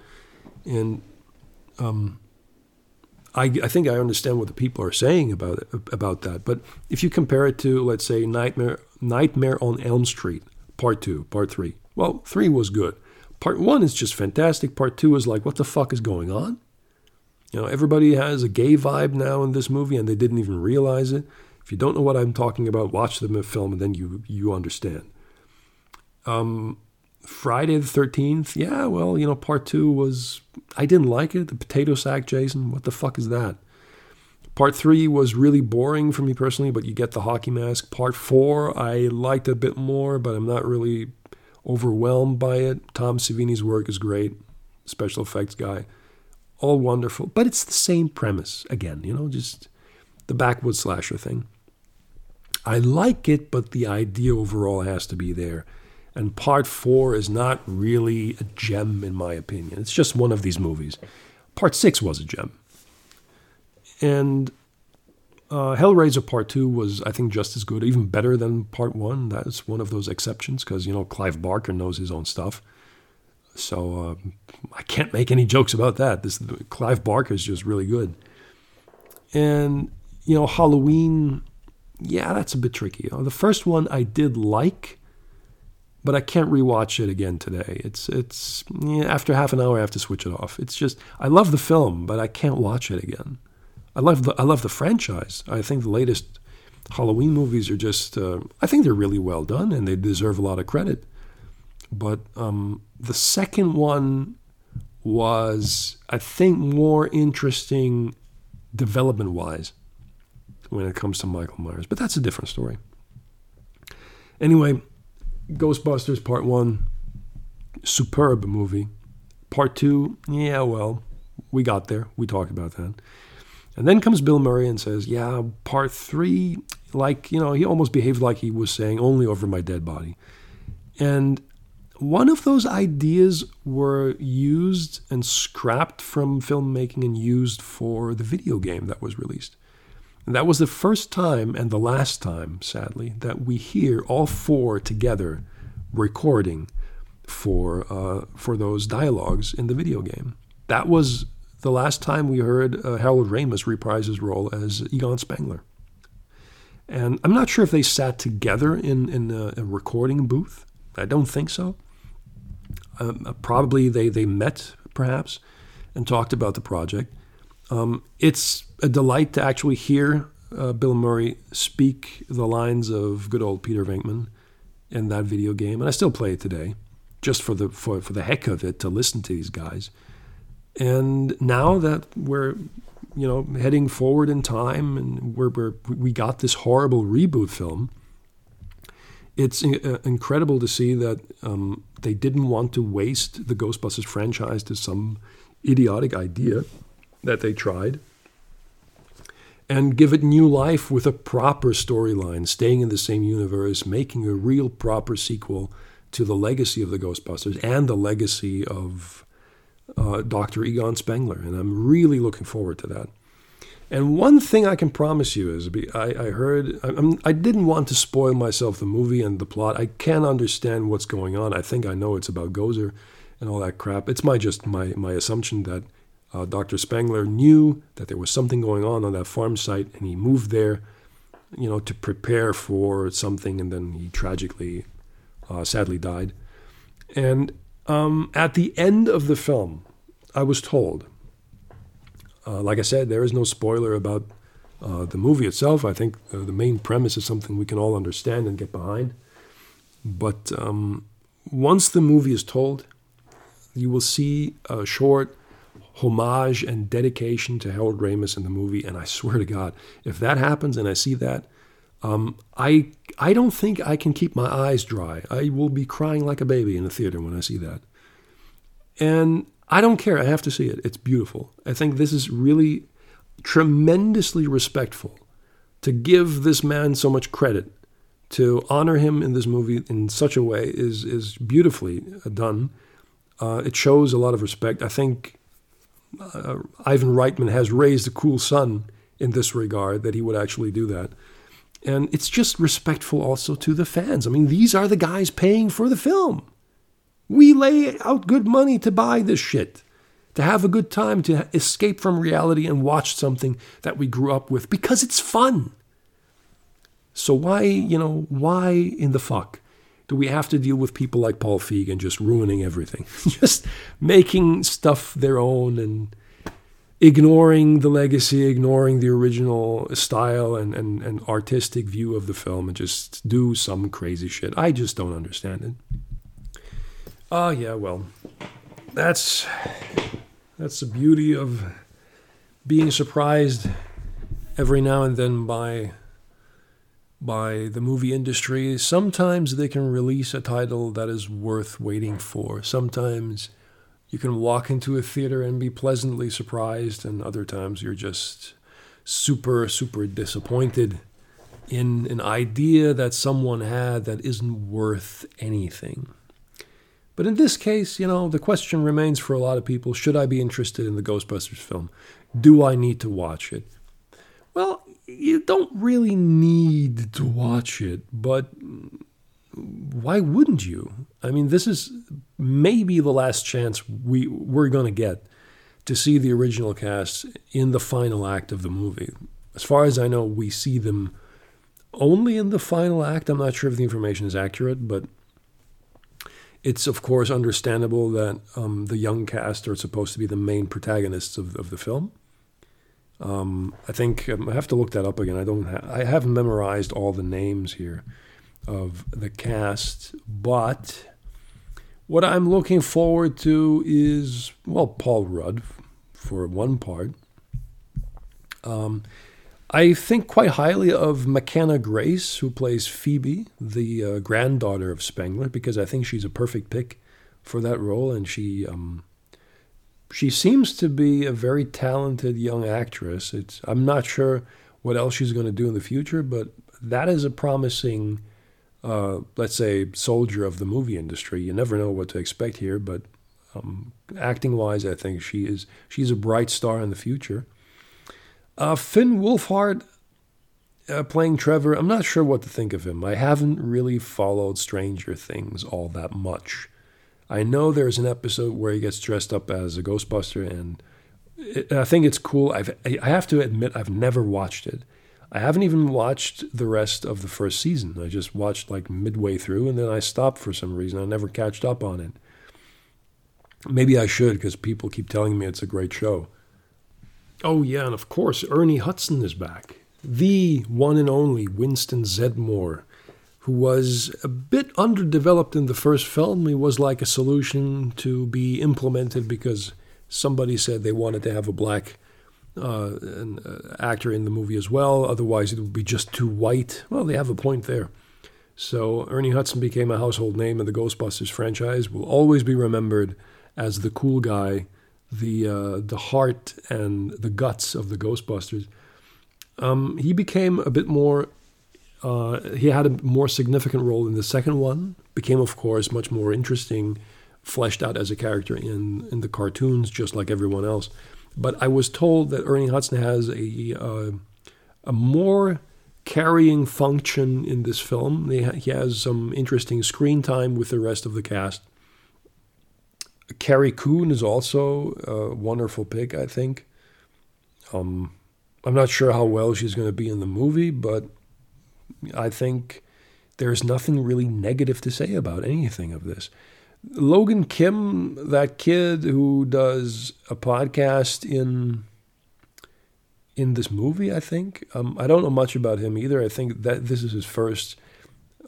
and um, I, I, think I understand what the people are saying about it, about that. But if you compare it to, let's say, Nightmare Nightmare on Elm Street, Part Two, Part Three, well, three was good. Part one is just fantastic. Part two is like, what the fuck is going on? You know, everybody has a gay vibe now in this movie, and they didn't even realize it. If you don't know what I'm talking about, watch the film, and then you you understand. Um, Friday the Thirteenth, yeah, well, you know, part two was I didn't like it. The potato sack, Jason, what the fuck is that? Part three was really boring for me personally, but you get the hockey mask. Part four, I liked a bit more, but I'm not really overwhelmed by it. Tom Savini's work is great, special effects guy all wonderful, but it's the same premise again, you know, just the backwoods slasher thing. I like it, but the idea overall has to be there. And part four is not really a gem, in my opinion. It's just one of these movies. Part six was a gem. And uh, Hellraiser Part 2 was, I think, just as good, even better than Part 1. That's one of those exceptions because, you know, Clive Barker knows his own stuff. So uh, I can't make any jokes about that. This Clive Barker is just really good. And you know, Halloween, yeah, that's a bit tricky. the first one I did like, but I can't rewatch it again today. It's it's yeah, after half an hour I have to switch it off. It's just I love the film, but I can't watch it again. I love the I love the franchise. I think the latest Halloween movies are just uh, I think they're really well done and they deserve a lot of credit. But um, the second one was, I think, more interesting development wise when it comes to Michael Myers. But that's a different story. Anyway, Ghostbusters Part 1, superb movie. Part 2, yeah, well, we got there. We talked about that. And then comes Bill Murray and says, Yeah, part three, like, you know, he almost behaved like he was saying, only over my dead body. And one of those ideas were used and scrapped from filmmaking and used for the video game that was released. And that was the first time and the last time, sadly, that we hear all four together recording for uh, for those dialogues in the video game. That was the last time we heard uh, Harold Ramis reprise his role as Egon Spengler. And I'm not sure if they sat together in, in a, a recording booth. I don't think so. Um, uh, probably they, they met, perhaps, and talked about the project. Um, it's a delight to actually hear uh, Bill Murray speak the lines of good old Peter Venkman in that video game, and I still play it today, just for the for, for the heck of it to listen to these guys. And now that we're you know heading forward in time, and we're, we're we got this horrible reboot film, it's uh, incredible to see that um, they didn't want to waste the Ghostbusters franchise to some idiotic idea that they tried and give it new life with a proper storyline, staying in the same universe, making a real proper sequel to the legacy of the Ghostbusters and the legacy of uh, Dr. Egon Spengler. And I'm really looking forward to that. And one thing I can promise you is I, I heard, I, I didn't want to spoil myself the movie and the plot. I can't understand what's going on. I think I know it's about Gozer and all that crap. It's my just my, my assumption that uh, Dr. Spengler knew that there was something going on on that farm site, and he moved there, you know, to prepare for something, and then he tragically, uh, sadly died. And um, at the end of the film, I was told, uh, like I said, there is no spoiler about uh, the movie itself. I think uh, the main premise is something we can all understand and get behind. But um, once the movie is told, you will see a short homage and dedication to Harold Ramis in the movie. And I swear to God, if that happens and I see that, um, I I don't think I can keep my eyes dry. I will be crying like a baby in the theater when I see that. And I don't care. I have to see it. It's beautiful. I think this is really tremendously respectful to give this man so much credit. To honor him in this movie in such a way is is beautifully done. Uh, it shows a lot of respect. I think uh, Ivan Reitman has raised a cool son in this regard that he would actually do that. And it's just respectful also to the fans. I mean, these are the guys paying for the film. We lay out good money to buy this shit, to have a good time, to escape from reality and watch something that we grew up with because it's fun. So why, you know, why in the fuck do we have to deal with people like Paul Feig and just ruining everything? just making stuff their own and ignoring the legacy, ignoring the original style and, and, and artistic view of the film and just do some crazy shit. I just don't understand it. Oh yeah, well, that's that's the beauty of being surprised every now and then by by the movie industry. Sometimes they can release a title that is worth waiting for. Sometimes you can walk into a theater and be pleasantly surprised, and other times you're just super, super disappointed in an idea that someone had that isn't worth anything. But in this case, you know, the question remains for a lot of people should I be interested in the Ghostbusters film? Do I need to watch it? Well, you don't really need to watch it, but why wouldn't you? I mean, this is maybe the last chance we we're going to get to see the original cast in the final act of the movie. As far as I know, we see them only in the final act. I'm not sure if the information is accurate, but it's of course understandable that um, the young cast are supposed to be the main protagonists of, of the film. Um, I think um, I have to look that up again. I don't. Ha- I haven't memorized all the names here of the cast, but what I'm looking forward to is well, Paul Rudd for one part. I think quite highly of McKenna Grace, who plays Phoebe, the uh, granddaughter of Spengler, because I think she's a perfect pick for that role, and she um, she seems to be a very talented young actress. It's I'm not sure what else she's going to do in the future, but that is a promising, uh, let's say, soldier of the movie industry. You never know what to expect here, but um, acting wise, I think she is she's a bright star in the future. Uh, Finn Wolfhard uh, playing Trevor, I'm not sure what to think of him. I haven't really followed Stranger Things all that much. I know there's an episode where he gets dressed up as a Ghostbuster, and it, I think it's cool. I've, I have to admit, I've never watched it. I haven't even watched the rest of the first season. I just watched like midway through, and then I stopped for some reason. I never catched up on it. Maybe I should because people keep telling me it's a great show. Oh, yeah, and of course, Ernie Hudson is back. The one and only Winston Zeddemore who was a bit underdeveloped in the first film. He was like a solution to be implemented because somebody said they wanted to have a black uh, an, uh, actor in the movie as well. Otherwise, it would be just too white. Well, they have a point there. So Ernie Hudson became a household name in the Ghostbusters franchise. Will always be remembered as the cool guy, the uh, the heart and the guts of the Ghostbusters. Um, he became a bit more uh, he had a more significant role in the second one. Became, of course, much more interesting, fleshed out as a character in in the cartoons, just like everyone else. But I was told that Ernie Hudson has a uh, a more carrying function in this film. He has some interesting screen time with the rest of the cast. Carrie Coon is also a wonderful pick, I think. Um, I'm not sure how well she's going to be in the movie, but I think there's nothing really negative to say about anything of this. Logan Kim, that kid who does a podcast in in this movie, I think. Um, I don't know much about him either. I think that this is his first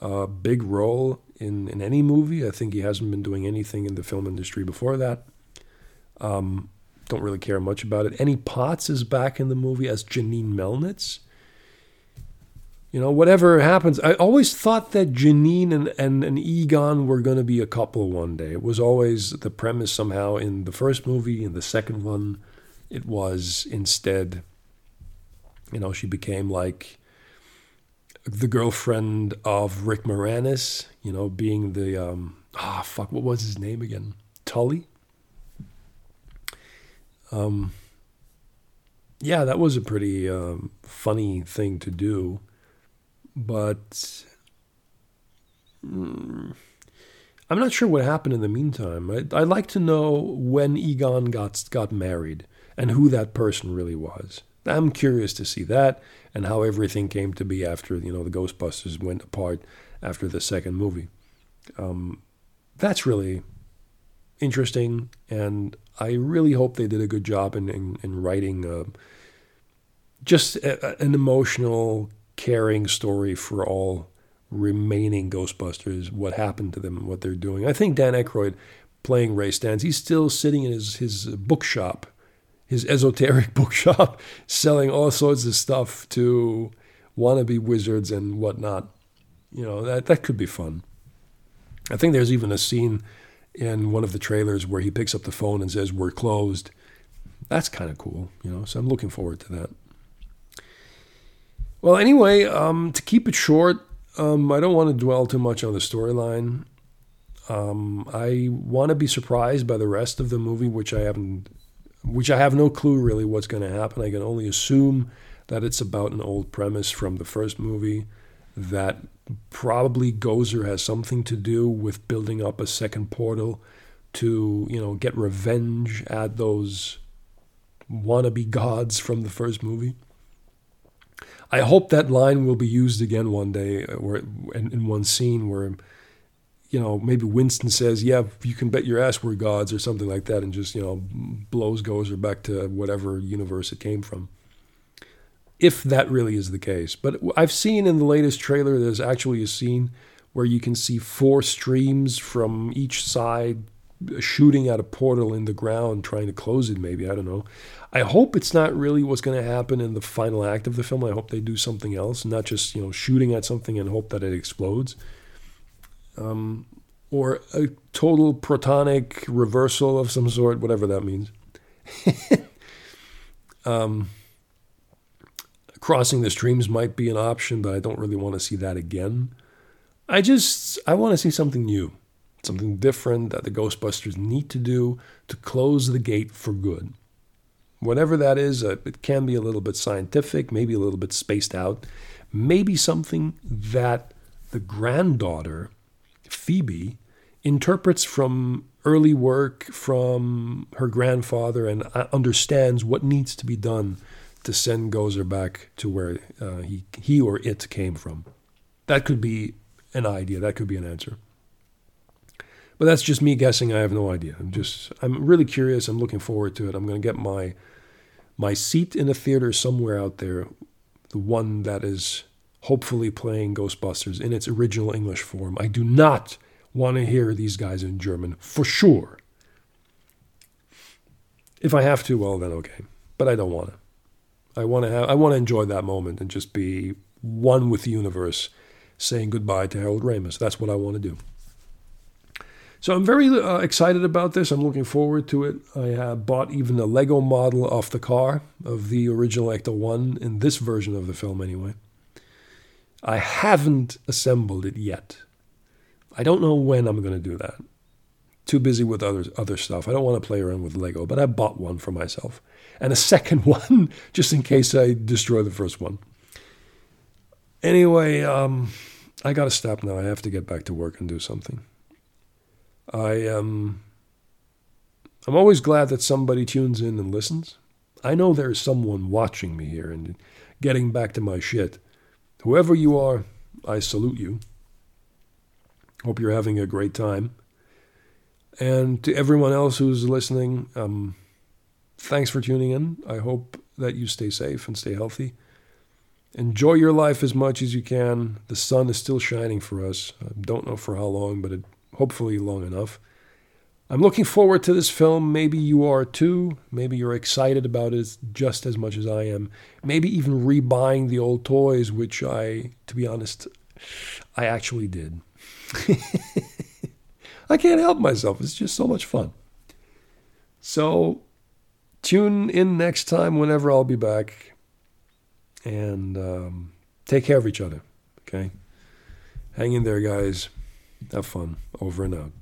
uh, big role in, in any movie. I think he hasn't been doing anything in the film industry before that. Um, don't really care much about it. Annie Potts is back in the movie as Janine Melnitz you know, whatever happens. I always thought that Janine and, and, and Egon were going to be a couple one day. It was always the premise somehow in the first movie. In the second one, it was instead, you know, she became like the girlfriend of Rick Moranis, you know, being the, um, ah, fuck, what was his name again? Tully? Um, yeah, that was a pretty um, funny thing to do but mm, I'm not sure what happened in the meantime. I'd, I'd like to know when Egon got got married and who that person really was. I'm curious to see that and how everything came to be after you know the Ghostbusters went apart after the second movie. Um, that's really interesting, and I really hope they did a good job in in, in writing uh, just a, an emotional caring story for all remaining Ghostbusters, what happened to them and what they're doing. I think Dan Aykroyd playing Ray Stantz, he's still sitting in his, his bookshop, his esoteric bookshop, selling all sorts of stuff to wannabe wizards and whatnot. You know, that, that could be fun. I think there's even a scene in one of the trailers where he picks up the phone and says, We're closed. That's kind of cool, you know, so I'm looking forward to that. Well, anyway, um, to keep it short, um, I don't want to dwell too much on the storyline. Um, I want to be surprised by the rest of the movie, which I haven't, which I have no clue really what's going to happen. I can only assume that it's about an old premise from the first movie that probably Gozer has something to do with building up a second portal to, you know, get revenge at those wannabe gods from the first movie. I hope that line will be used again one day, where in, in one scene where, you know, maybe Winston says, "Yeah, you can bet your ass we're gods" or something like that, and just you know blows Gozer back to whatever universe it came from. If that really is the case, but I've seen in the latest trailer there's actually a scene where you can see four streams from each side shooting at a portal in the ground, trying to close it. Maybe I don't know. I hope it's not really what's going to happen in the final act of the film. I hope they do something else, not just you know shooting at something and hope that it explodes, um, or a total protonic reversal of some sort, whatever that means. um, crossing the streams might be an option, but I don't really want to see that again. I just I want to see something new, something different that the Ghostbusters need to do to close the gate for good. Whatever that is, uh, it can be a little bit scientific, maybe a little bit spaced out, maybe something that the granddaughter, Phoebe, interprets from early work from her grandfather and uh, understands what needs to be done to send Gozer back to where uh, he, he or it came from. That could be an idea. That could be an answer. But that's just me guessing. I have no idea. I'm just I'm really curious. I'm looking forward to it. I'm going to get my my seat in a theater somewhere out there, the one that is hopefully playing Ghostbusters in its original English form. I do not want to hear these guys in German for sure. If I have to, well then okay. But I don't want to. I want to have I want to enjoy that moment and just be one with the universe, saying goodbye to Harold Ramis. That's what I want to do. So I'm very uh, excited about this. I'm looking forward to it. I have bought even a Lego model off the car of the original Ecto 1 in this version of the film anyway. I haven't assembled it yet. I don't know when I'm going to do that. Too busy with other other stuff. I don't want to play around with Lego, but I bought one for myself and a second one just in case I destroy the first one. Anyway, um, I got to stop now. I have to get back to work and do something. I um, I'm always glad that somebody tunes in and listens. I know there's someone watching me here and getting back to my shit. Whoever you are, I salute you. Hope you're having a great time. And to everyone else who's listening, um, thanks for tuning in. I hope that you stay safe and stay healthy. Enjoy your life as much as you can. The sun is still shining for us. I don't know for how long, but it, hopefully long enough. I'm looking forward to this film. Maybe you are too. Maybe you're excited about it just as much as I am. Maybe even rebuying the old toys, which I, to be honest, I actually did. I can't help myself. It's just so much fun. So tune in next time whenever I'll be back. And um, take care of each other. Okay? Hang in there, guys. Have fun. Over and out.